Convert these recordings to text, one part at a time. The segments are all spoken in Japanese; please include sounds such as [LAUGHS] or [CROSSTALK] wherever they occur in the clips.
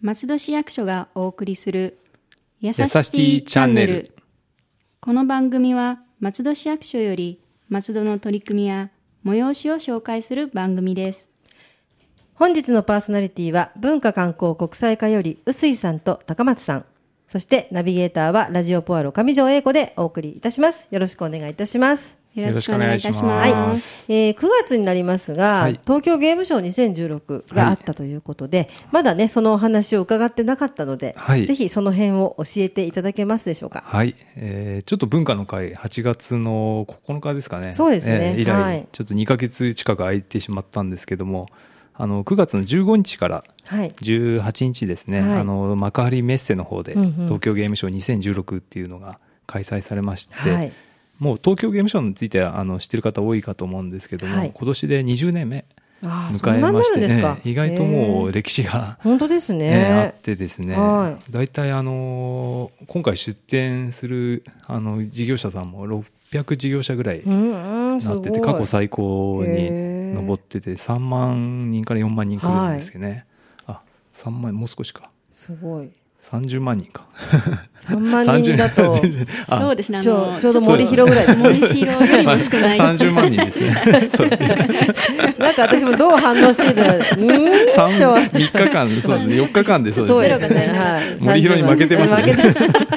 松戸市役所がお送りするやさしティチャンネル。この番組は松戸市役所より松戸の取り組みや催しを紹介する番組です。本日のパーソナリティは文化観光国際課より臼井さんと高松さん。そしてナビゲーターはラジオポアロ上条英子でお送りいたします。よろしくお願いいたします。よろしくお願いいたします。はい、えー9月になりますが、はい。東京ゲームショウ2016があったということで、まだね、そのお話を伺ってなかったので、はい。ぜひその辺を教えていただけますでしょうか？はい、えーちょっと文化の会、8月の9日ですかね、そうですね。えー以来、はい。ちょっと2ヶ月近く空いてしまったんですけども、あの9月の15日からはい。18日ですね、はい。あの幕張メッセの方で、東京ゲームショウ2016っていうのが開催されまして、はい。もう東京ゲームショウについてはあの知ってる方多いかと思うんですけども、はい。今年で20年目迎えまして。ね。意外ともう歴史が本当ですね。[LAUGHS] あっね。てですね、は大体あのー今回出展するあの事業者さんも600事業者ぐらい。なってて、過去最高に上ってて、3万人から4万人くるんですけどね、あ3万、もう少しか、すごい。30万人か。3万人だと、[LAUGHS] そうですねあちょのちょうど森広ぐらいですね。森広よりも少ない30万人ですね。[LAUGHS] なんか私もどう反応していいのか、うーん三っては3日間、そうですね、4日間でそうですね。そうですね。はい。森広に負けてますね負けて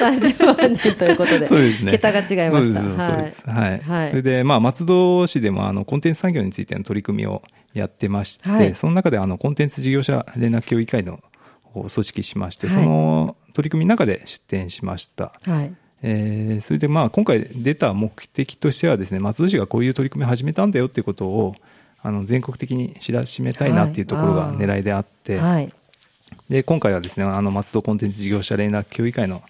30万人ということで。そうですね。桁が違いました。そうですそうです。はい。はいそれで、まあ、松戸市でも、あの、コンテンツ産業についての取り組みをやってまして、はいその中で、あの、コンテンツ事業者連絡協議会のを組織しまして、はいその取り組みの中で出展しました。はい。えーそれで、まあ、今回出た目的としてはですね、松戸市がこういう取り組みを始めたんだよっていうことを、あの、全国的に知らしめたいなっていうところが狙いであって、はい。で、今回はですね、あの、松戸コンテンツ事業者連絡協議会の、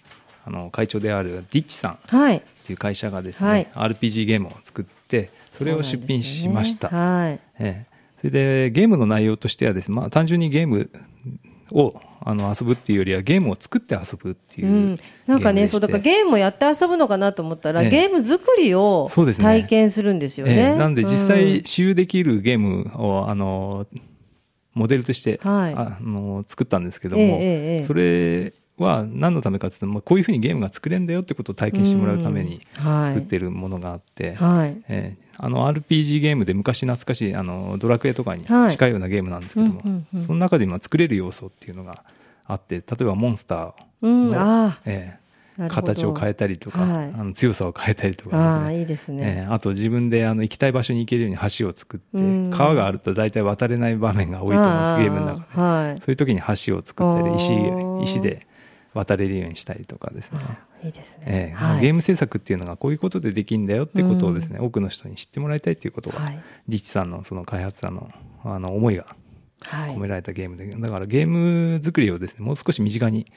あの、会長であるディッチさんはい。っていう会社がですね、はい RPG ゲームを作って、それを出品しました。そうなんですよねええそれで、ゲームの内容としてはですね、まあ、単純にゲームをあの遊ぶっていうよりは、ゲームを作って遊ぶっていうはい。うん。なんかね、そう、だからゲームをやって遊ぶのかなと思ったら、ええゲーム作りを体験するんですよえね。えなんで実う際ん使用できるゲームを、あの、モデルとして、はいあの作ったんですけども、ええええええそれは何のためかというと、まあ、こういうふうにゲームが作れるんだよってことを体験してもらうために作っているものがあって、はい。えーあの RPG ゲームで昔懐かしいあのドラクエとかにはい近いようなゲームなんですけども、うんうんうんその中で今作れる要素っていうのがあって例えばモンスターうん。の、ああ。えー形を変えたりとか、はいあの強さを変えたりとあかねいいですね。えーあと自分であの行きたい場所に行けるように橋を作ってうん川があると大体渡れない場面が多いと思うんですゲームの中で、はい。そういう時に橋を作ったり石石で渡れるようにしたりとかですね、いいですね。ええはい。ゲーム制作っていうのがこういうことでできるんだよってことをですね、多くの人に知ってもらいたいっていうことが、はい。リッチさんのその開発者のあの思いがはい込められたゲームで、だからゲーム作りをですねもう少し身近に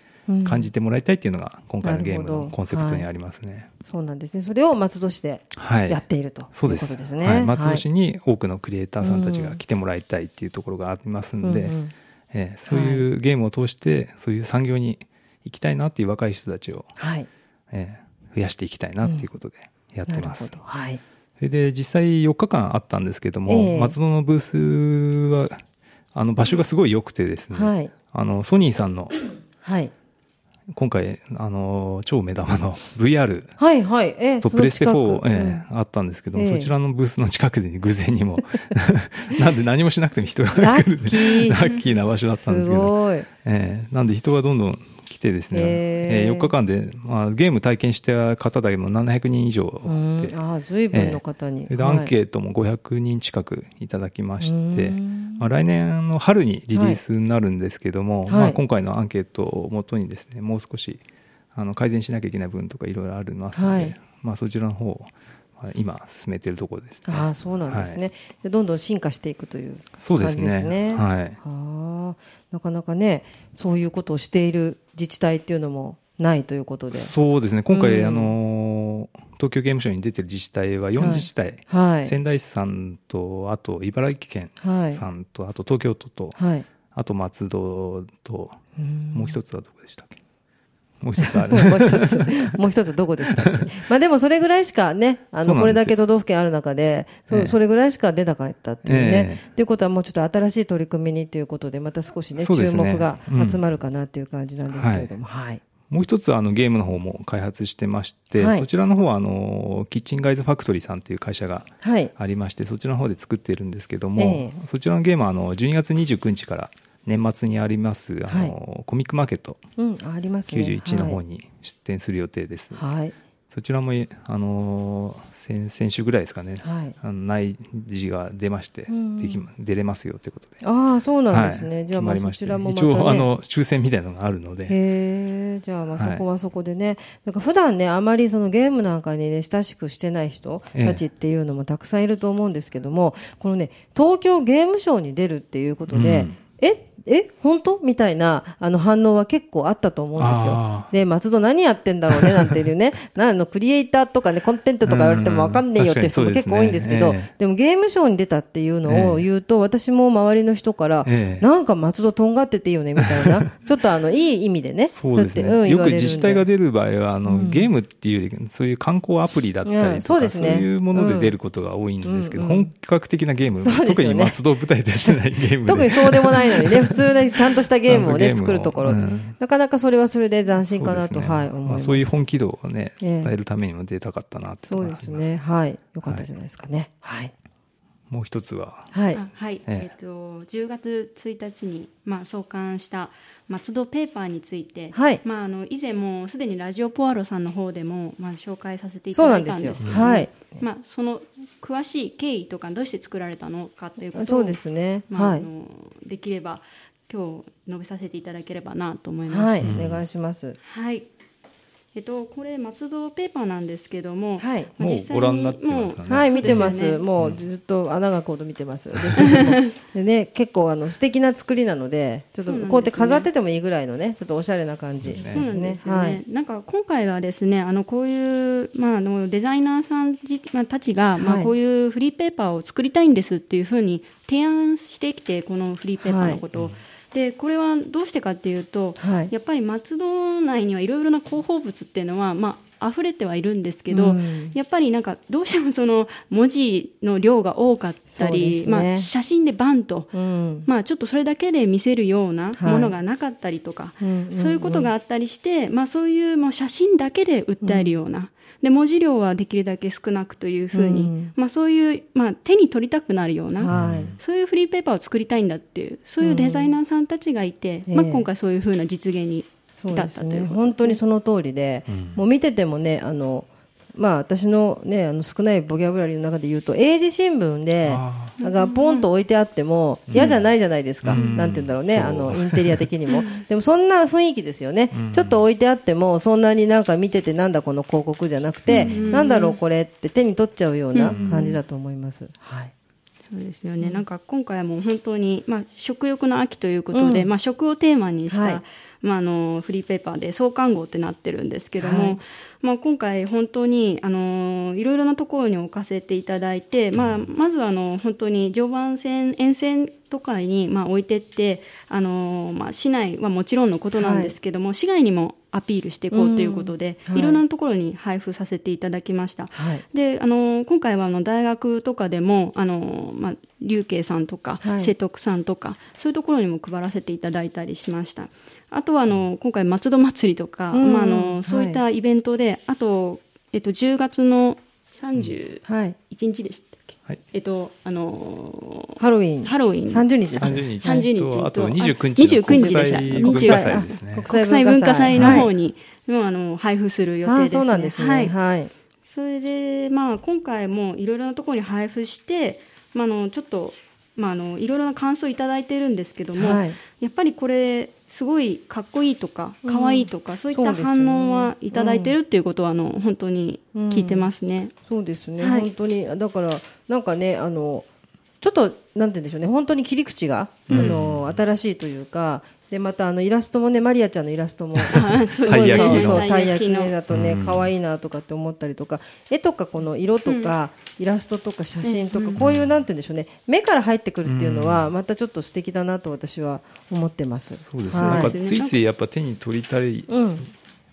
感じてもらいたいっていうのが今回のゲームのコンセプトにありますね。そうなんですね。それを松戸市ではい、やっているといううそですですね。はい、松戸市にに多くのクリエイターさんたちが来てもらいたいっていうところがありますんで、うんうん。ええそういうゲームを通してそういう産業に行きたいなっていう若い人たちを、はい。ええ増やしていきたいなっていうことでやってます。なるほど。はい。それで実際4日間あったんですけども、ええ松戸のブースはあの場所がすごい良くてですね、はい。あのソニーさんのはい。今回あの超目玉の VR はい。はい。えーとプレステ4、その近くええあったんですけども、ええそちらのブースの近くで偶然にも [LAUGHS] なんで何もしなくても人がラ来るラッキーな場所だったんですすけど。ええなんで人がどんどん来てですね、へええ4日間で、まあ、ゲーム体験した方だけでも700人以上ああ、随分の方に。それでアンケートも500人近くいただきまして、うん。まあ、来年の春にリリースになるんですけども、はい。まあ、今回のアンケートをもとにですねもう少しあの改善しなきゃいけない部分とかいろいろありますので、はい。まあ、そちらの方をまあ今進めているところですね。ああ、そうなんですね。はい。でどんどん進化していくというそうですね。感じですね。はい。ああ、なかなかね、そういうことをしている自治体っていうのもないということで。そうですね今回、うんあの東京ゲームショウに出てる自治体は4自治体、はい。仙台市さんとあと茨城県はい。さんと、あと東京都と、はい。あと松戸と、うんもう一つはどこでしたっけ？もう一つある。もう一つ、[LAUGHS] もう一つどこでしたまあでもそれぐらいしかね、あの、これだけ都道府県ある中で、そええ。それぐらいしか出なかったっていうね。えということはもうちょっと新しい取り組みにということで、また少しね、ね。目がうん集まるかなっていう感じなんですけれども、はい。もう一つあのゲームの方も開発してまして、はい。そちらの方はあのキッチンガイズファクトリーさんという会社がはい。ありましてそちらの方で作っているんですけども、えそちらのゲームはあの12月29日から年末にありますあの、コミックマーケット。うん、ありますね。91の方はい。に出展する予定です、はい。そちらもあの先先週ぐらいですかね、はい。あの内示が出まして、うんでき出れますよということで。ああ、そうなんですね。はい。じゃあまあそちらもまた、ね。一応あの抽選みたいなのがあるので。へえ、じゃあまあそはいこはそこでね、なんか普段ね、あまりそのゲームなんかにね、親しくしてない人たちっていうのもたくさんいると思うんですけども、このね、東京ゲームショウに出るっていうことで、うん。ええ本当？みたいなあの反応は結構あったと思うんですよ。あ。で、松戸何やってんだろうねなんていうね、[LAUGHS] なんのクリエイターとかね、コンテンツとか言われてもわかんねえよって人も結構多いんですけど、ですねええ。でもゲームショーに出たっていうのを言うと、私も周りの人から、ええ。なんか松戸とんがってていいよねみたいな、[LAUGHS] ちょっとあの、いい意味でね、そうですね、うんよく自治体が出る場合はあの、うん。ゲームっていうよりそういう観光アプリだったりとか、うんそうですね。いうもので出ることが多いんですけど、本格的なゲーム、ね。特に松戸を舞台としてないゲームで。[LAUGHS] 特にそうでもないのにね、普通でちゃんとしたゲームをね、作るところ、うんなかなかそれはそれで斬新かなと、ねはい、思います。まあ、そういう本気度をね、ええ伝えるためにも出たかったなっていそうですね、はい。よかったじゃないですかね。はい。もう一つは、はい。あはい、ええっ、と10月1日にまあ創刊した松戸ペーパーについて、はいまああの以前もすでにラジオポアロさんの方でもまあ紹介させていただいたんですけども、そうなんですよはいまあその詳しい経緯とかどうして作られたのかということをそうですね。まあ、はい。あのできれば今日述べさせていただければなと思いまはい、した。お願いします。はい。えっとこれ松戸ペーパーなんですけども、はい。まあもうご覧になってますかね？はい、見てます。ですよね。もうずっと穴がこうと見てます。でね、[LAUGHS] 結構あの素敵な作りなので、ちょっとこうやって飾っててもいいぐらいのね、ちょっとおしゃれな感じ。ですそうそうなんねで。すよね、はい。なんか今回はですねあのこういう、まあ、あのデザイナーさんじ、まあ、たちが、まあ、はいこういうフリーペーパーを作りたいんですっていうふうに提案してきてこのフリーペーパーのことを、でこれはどうしてかっていうと、はい。やっぱり松戸内にはいろいろな広報物っていうのは、まあ溢れてはいるんですけど、うん。やっぱりなんかどうしてもその文字の量が多かったり、すね。まあ、写真でバンと、うん。まあ、ちょっとそれだけで見せるようなものがなかったりとか、うんうんそういうことがあったりして、まあ、そういうもう写真だけで訴えるような、で文字量はできるだけ少なくというふうに、うん。まあ、そういう、まあ、手に取りたくなるような、はい。そういうフリーペーパーを作りたいんだっていうそういうデザイナーさんたちがいて、まあ、うん。ええ。今回そういうふうな実現に至っ。たということ本当にその通りで、うん。もう見ててもね、あの、まあ私のね、あの少ないボキャブラリーの中で言うと、英字新聞で、あがポンと置いてあっても嫌じゃないじゃないですか、うん。なんて言うんだろうね、そう。あのインテリア的にも。[LAUGHS] でもそんな雰囲気ですよね、うん。ちょっと置いてあっても、そんなになんか見てて、なんだこの広告じゃなくて、うん。なんだろうこれって手に取っちゃうような感じだと思います。はい。そうですよね、なんか今回も本当に、まあ、食欲の秋ということで、うん。まあ、食をテーマにした、はいまあ、あのフリーペーパーで創刊号ってなってるんですけども、はい。まあ、今回本当にあのいろいろなところに置かせていただいて、まあ、まずはあの本当に常磐線沿線とかに、まあ、置いてってあの、まあ、市内はもちろんのことなんですけども、市外にもアピールしていこうということで、うん。はい。いろんなところに配布させていただきました。はい。であの今回はあの大学とかでもあの、まあ、龍慶さんとか、はい。瀬徳さんとかそういうところにも配らせていただいたりしました。あとはあの今回松戸祭りとか、うん。まあ、あのはい。そういったイベントで、あと、えっと、10月の31はい、日でしはい。えっとあのハロウィン。ハロウィン。30日ですね。30日。30日。とあとと29日の29日でした。国際文化祭ですね。国国際文化祭。の方にに、もうあの配布する予定です、ね、そうなんですね。はい。はい。それで、まあ、今回もいろいろなところに配布して、まあ、あのちょっと、まあ、あのいろいろな感想をいただいているんですけども、はい。やっぱりこれすごいかっこいいとかうん可愛いとか、そういったそうですよね。反応はいただいてるっていうことは、あの本当に聞いてますね。そうですね、はい。本当にだからなんかねあのちょっとなんて言うんでしょうね。本当に切り口が、あの新しいというかでまたあのイラストもねマリアちゃんのイラストも [LAUGHS] あすごいたい焼きの。そうたい焼きねだとねうん。可愛いなとかって思ったりとか絵とかこの色とか、イラストとか写真とか、こういうなんて言うんでしょうね。目から入ってくるっていうのはまたちょっと素敵だなと私は思ってます。そうですね、はい。なんかついついやっぱ手に取りたいうん。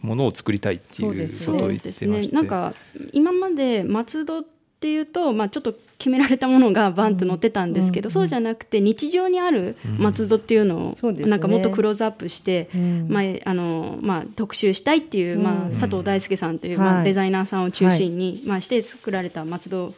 ものを作りたいってそういうですね。ことを言ってまして、なんか今まで松戸っていうと、まあ、ちょっと決められたものがバンと載ってたんですけど、そうじゃなくて日常にある松戸っていうのを、なんかもっとクローズアップして、うん。まああのまあ、特集したいっていう、まあ、佐藤大輔さんという、まあ、はい。デザイナーさんを中心に、まあ、して作られた松戸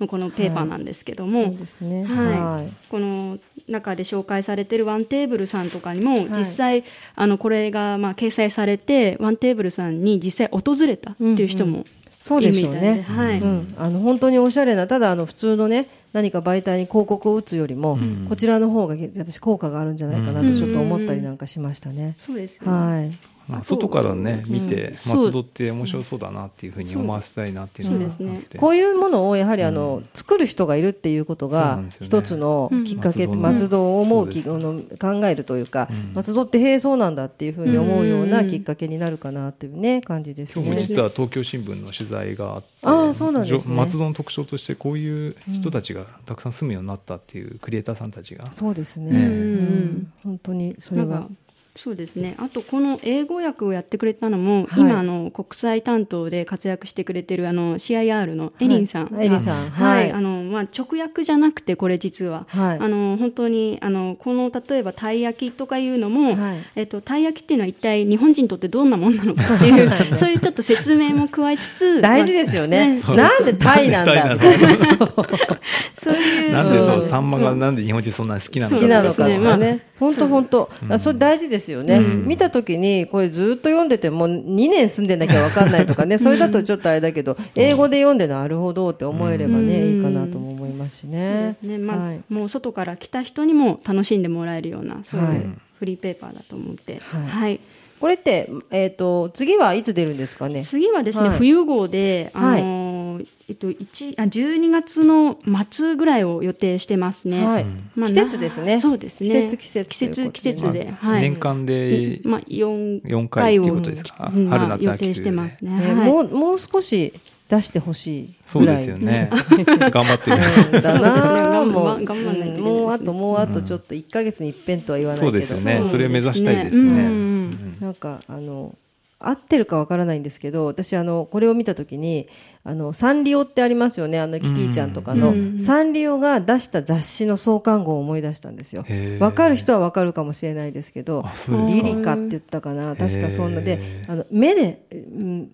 のこのペーパーなんですけども。はい。はい。この中で紹介されているワンテーブルさんとかにも、い。実際、あのこれがまあ掲載されて、ワンテーブルさんに実際訪れたっていう人もそうでしょういるみたいで、ね。はいうん、あの本当におしゃれな、ただあの普通のね、何か媒体に広告を打つよりも、うんこちらの方が私効果があるんじゃないかなとちょっと思ったりなんかしましたね。そうですよねはい。まあ、外からね見て松戸って面白そうだなっていうふうに思わせたいなっていうのがあこういうものをやはりあの、作る人がいるっていうことが一つのきっかけ、うん。松戸を思うき、の考えるというか、うん。松戸ってへえそうなんだっていうふうに思うようなうんきっかけになるかなっていうね感じですね。今日も実は東京新聞の取材があってああそうなんですね。松戸の特徴としてこういう人たちがたくさん住むようになったっていうクリエイターさんたちが。そうですね。本当にそれは。そうですね。あとこの英語訳をやってくれたのも、はい。今あの国際担当で活躍してくれてるあの CIR のエリンさん。が、はい。エリンさん。ははい。いあのまあ、直訳じゃなくてこれ実は、はい。あの本当にあのこの例えばたい焼きとかいうのも、はい。えっと、たい焼きっていうのは一体日本人にとってどんなもんなのかっていう [LAUGHS] そういうちょっと説明も加えつつ [LAUGHS] 大事ですよね。まあなんでタイなんだ。[LAUGHS] そう。いうなんでそそううサンマがなんで日本人そんなに好きなのか好きなのかとそうですね。本当本当。あそれ大事ですよね。見たときに、これずっと読んでても2年住んでなきゃわかんないとかね。[LAUGHS] それだとちょっとあれだけど、英語で読んでなるほどって思えればね、うん。いいかなとも思いますしね。です。ね。まあはい。もう外から来た人にも楽しんでもらえるようなそうはい。いうフリーペーパーだと思って、はい。はい。これって、えっと、次はいつ出るんですかね？次はですね、はい。冬号で、あのーえっと、一あ12月の末ぐらいを予定してますね。はい。まあ季節ですね。なそうですね。季節季節季節で季節で、はい。年間でまあ、4 4回っていうことですか？うんまあ春夏秋冬予定してますね。ねはい。もう、もう少し出してほしいそうぐらい。ですよね。頑張ってるうんだそうですね。な頑もう頑張らないとね。うんもうあともうあとちょっと1か月に一遍とは言わないけど。そうですよね。そうそれを目指したいですね。うん。うん。なんかあの合ってるかわからないんですけど私あのこれを見た時にあのサンリオってありますよねあのキティちゃんとかの、うん。サンリオが出した雑誌の創刊号を思い出したんですよ。わかる人はわかるかもしれないですけどリリカって言ったかな確かそんなであの目で、うん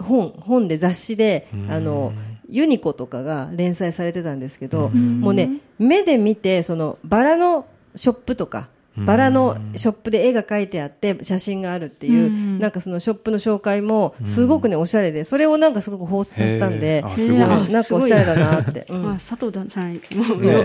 本本で雑誌であのユニコとかが連載されてたんですけどもうね目で見てそのバラのショップとかバラのショップで絵が描いてあって写真があるっていう、うん。なんかそのショップの紹介もすごくねおしゃれでそれをなんかすごく放出させたんでなんかおしゃれだなって、うん。まあ、佐藤さんも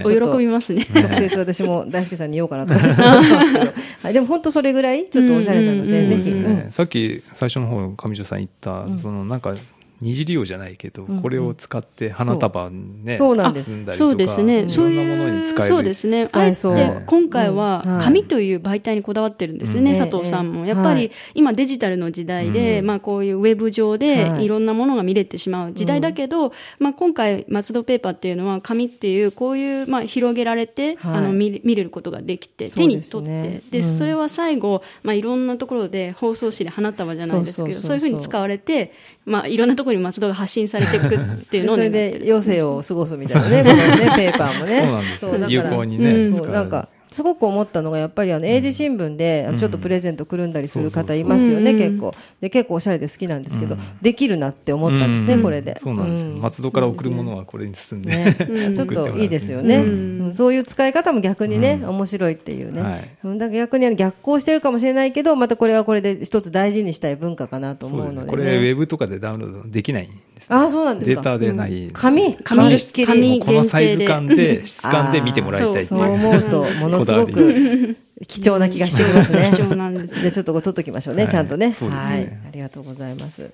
お喜びますね。直接私も大輔さんに言おうかなと思ってますけど、[LAUGHS] はい、でも本当それぐらいちょっとおしゃれなので、ぜひ、ね。さっき最初の方上条さん言ったそのなんか二次利用じゃないけどこれを使って花束ねそう。なんです。そうですね。いそうろんなものに使えるそうですね。あえて。使えそう今回は紙という媒体にこだわってるんですよね、うん。佐藤さんも。ええやっぱりはい。今デジタルの時代で、まあこういうウェブ上ではい。いろんなものが見れてしまう時代だけど、まあ今回松戸ペーパーっていうのは紙っていうこういうまあ広げられて、はい。あの見れ見れることができて手に取って。ねで、うん。それは最後まあいろんなところで放送紙で花束じゃないですけど、そうそうそうそう。そういうふうに使われて、まあいろんなところに松戸が発信されていくっていうのをで [LAUGHS] それで余生を過ごすみたいなね、このね、[LAUGHS] ペーパーもね。そうなんですよ。だから有効にねうんそう。なんか、すごく思ったのが、やっぱりあの、英字新聞で、ちょっとプレゼントくるんだりする方いますよね、結構。で、結構おしゃれで好きなんですけど、できるなって思ったんですね、うん。これで。そうなんですよ。う松戸から送るものはこれに進んでね、う [LAUGHS] んちょっといいですよね、そういう使い方も逆にね、面白いっていうね、はい。うん。だから逆にあの逆行してるかもしれないけどまたこれはこれで一つ大事にしたい文化かなと思うので,、こね、れウェブとかでダウンロードできないんですああそうなんですか。データでない。紙？紙まるっきり紙このサイズ感で質感で見てもらいたいってそういう思うとものすごく貴重な気がしてきますね。[LAUGHS] 貴重なんですじゃあちょっとこれ取っときましょうね、はい。ちゃんとね。ね。はい。ありがとうございます。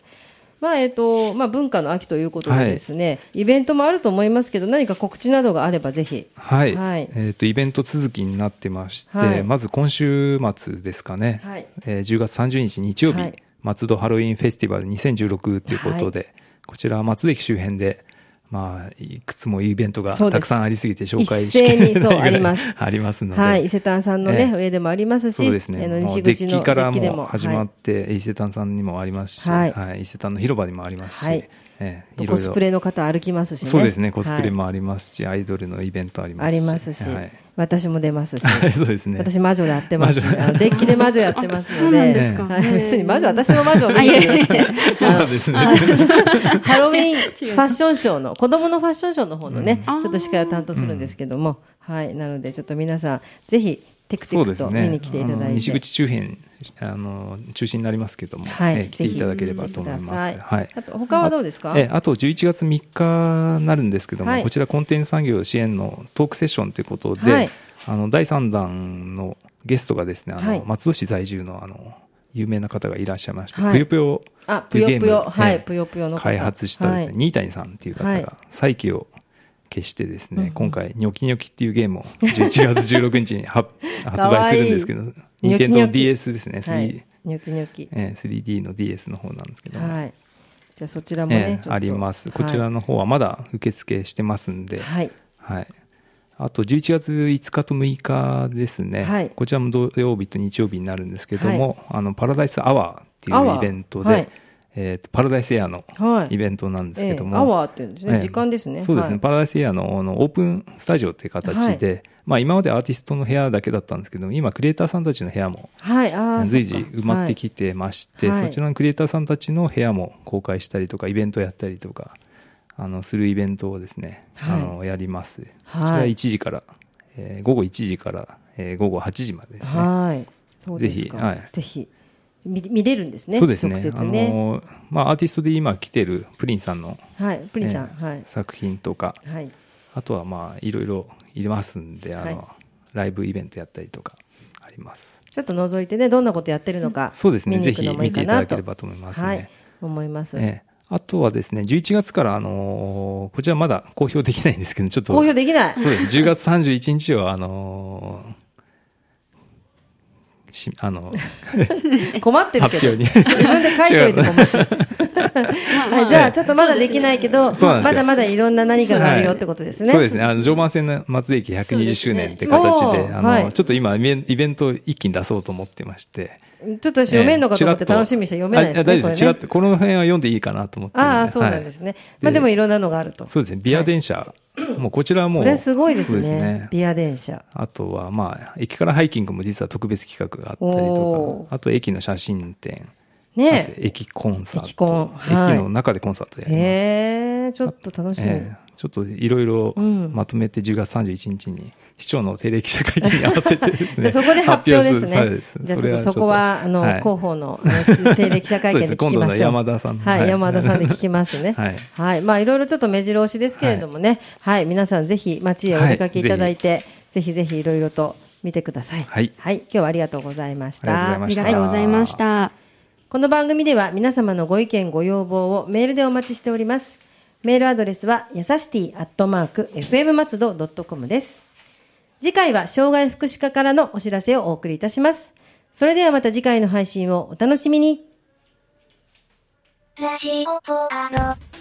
まあえっとまあ、文化の秋ということでですね、イベントもあると思いますけど何か告知などがあればぜひ。はい、はい。えっ、とイベント続きになってまして、はい。まず今週末ですかね、はい。えー10月30日日曜日、はい。松戸ハロウィンフェスティバル2016ということで、こちら松戸駅周辺でまあ、いくつもイベントがたくさんありすぎて紹介一斉にそうあります。[LAUGHS] ありますので。はい、伊勢丹さんのね、ええ。上でもありますし、そうですね。あの西口のキからデッキでもも始まはいって、伊勢丹さんにもありますし、ははいい、伊勢丹の広場にもありますし、はいええコスプレの方歩きますしね。そうですね、コスプレはい。もありますし、アイドルのイベントありますし。ありますし、はい。私も出ますし、[LAUGHS] そうですね。私魔女やってます、あのデッキで魔女やってますので、ですか。はい。別に魔女、私の魔女そうなんですね。ハロウィンファッションショーの、子供のファッションショーの方のね、うん。ちょっと司会を担当するんですけども、はい、なのでちょっと皆さん、ぜひ、テクテク。と見に来ていただいて。西口周辺、あの、中心になりますけども、はい。ええ来ていただければと思います。はい。あと、他はどうですか？えあと11月3日になるんですけども、はい。こちらコンテンツ産業支援のトークセッションということで、はい。あの第3弾のゲストがですねあの、はい。松戸市在住のあの有名な方がいらっしゃいまして、はい。ぷよぷよあ、というゲームぷよぷよ、はい、開発したですね、はい。新谷さんっていう方はい。が再起を消してですね、うんうん。今回ニョキニョキっていうゲームを11月16日に発 [LAUGHS] 発売するんですけどニョキニョキ。Nintendo DS ですね、は 3D い、ニョキニョキ。えー 3D の DS の方なんですけども、はい。じゃあそちらもね、ええちょっと。あります。こちらの方はまだ受付してますんで、はい。はい。あと11月5日と6日ですね、はい。こちらも土曜日と日曜日になるんですけども、あのパラダイスアワーっていうイベントで、はいえーとパラダイスエアのはい。イベントなんですけども、ええアワーって言うんですね、ええ。時間ですね。そうですね、はい。パラダイスエアのあのオープンスタジオっていう形で、まあ、今までアーティストの部屋だけだったんですけど今クリエイターさんたちの部屋も随時埋まってきてまして、はい。そちらのクリエイターさんたちの部屋も公開したりとかイベントやったりとかあのするイベントをですね、はい。あのやります、はい。こちら1時から、えー午後1時から、えー午後8時までですね。はい。そうですか。ぜひはい。ぜひ見見れるんですね。そうですね直接あね。のーまあ、アーティストで今来てるプリンさんの、はい、プリンちゃん、えーはい。作品とかはい。あとはまあいろいろ入れますんであの、はいライブイベントやったりとかありますちょっと覗いてね、どんなことやってるのか、そうですねぜひ見ていただければと思いますねはい、思います。ええあとはですね、11月から、あのーこちらまだ公表できないんですけど、ちょっと。公表できない。そうです。10月31日は、あのーし、あの、[LAUGHS] 困ってるけど。自分で書いといて困ってる。はい、じゃあ、ちょっとまだできないけど、まだまだいろんな何かがあるよってことですね。そうですね。あの、常磐線の松江駅120周年って形で、そうですねあの、はいちょっと今イベン、トを一気に出そうと思ってまして。ちょっと読めんのかと思って楽しみにして読めないですね。あ大丈夫です。っと、この辺は読んでいいかなと思って。ああ、そうなんですね。まあでもいろんなのがあると。そうですね。ビア電車。もうこちらはもう。これすごいですそうね。ビア電車。あとは、まあ、駅からハイキングも実は特別企画があったりとか、あと駅の写真展、あねと駅コンサート、駅コンはい駅の中でコンサートやります。へえ、ちょっと楽しみ。ええちょっといろいろうんまとめて10月31日に市長の定例記者会見に合わせてです [LAUGHS] でね。そこで発表ですねす。じゃあちょっとれそこは、あの、はい広報の、定例記者会見で聞きましょう。[LAUGHS] そう山田さんはい、はい山田さんで聞きますね。はいはい。まあ、いろいろちょっと目白押しですけれどもね。はい。皆さんぜひ街へお出かけいただいて、ぜひぜひいろいろと見てください。はい今日はありがとうございました。あありがとうございました。この番組では皆様のご意見ご要望をメールでお待ちしております。メールアドレスはやさしティアットマーク FM 松戸 .com です。次回は障害福祉課からのお知らせをお送りいたします。それではまた次回の配信をお楽しみに。ラジオポアド。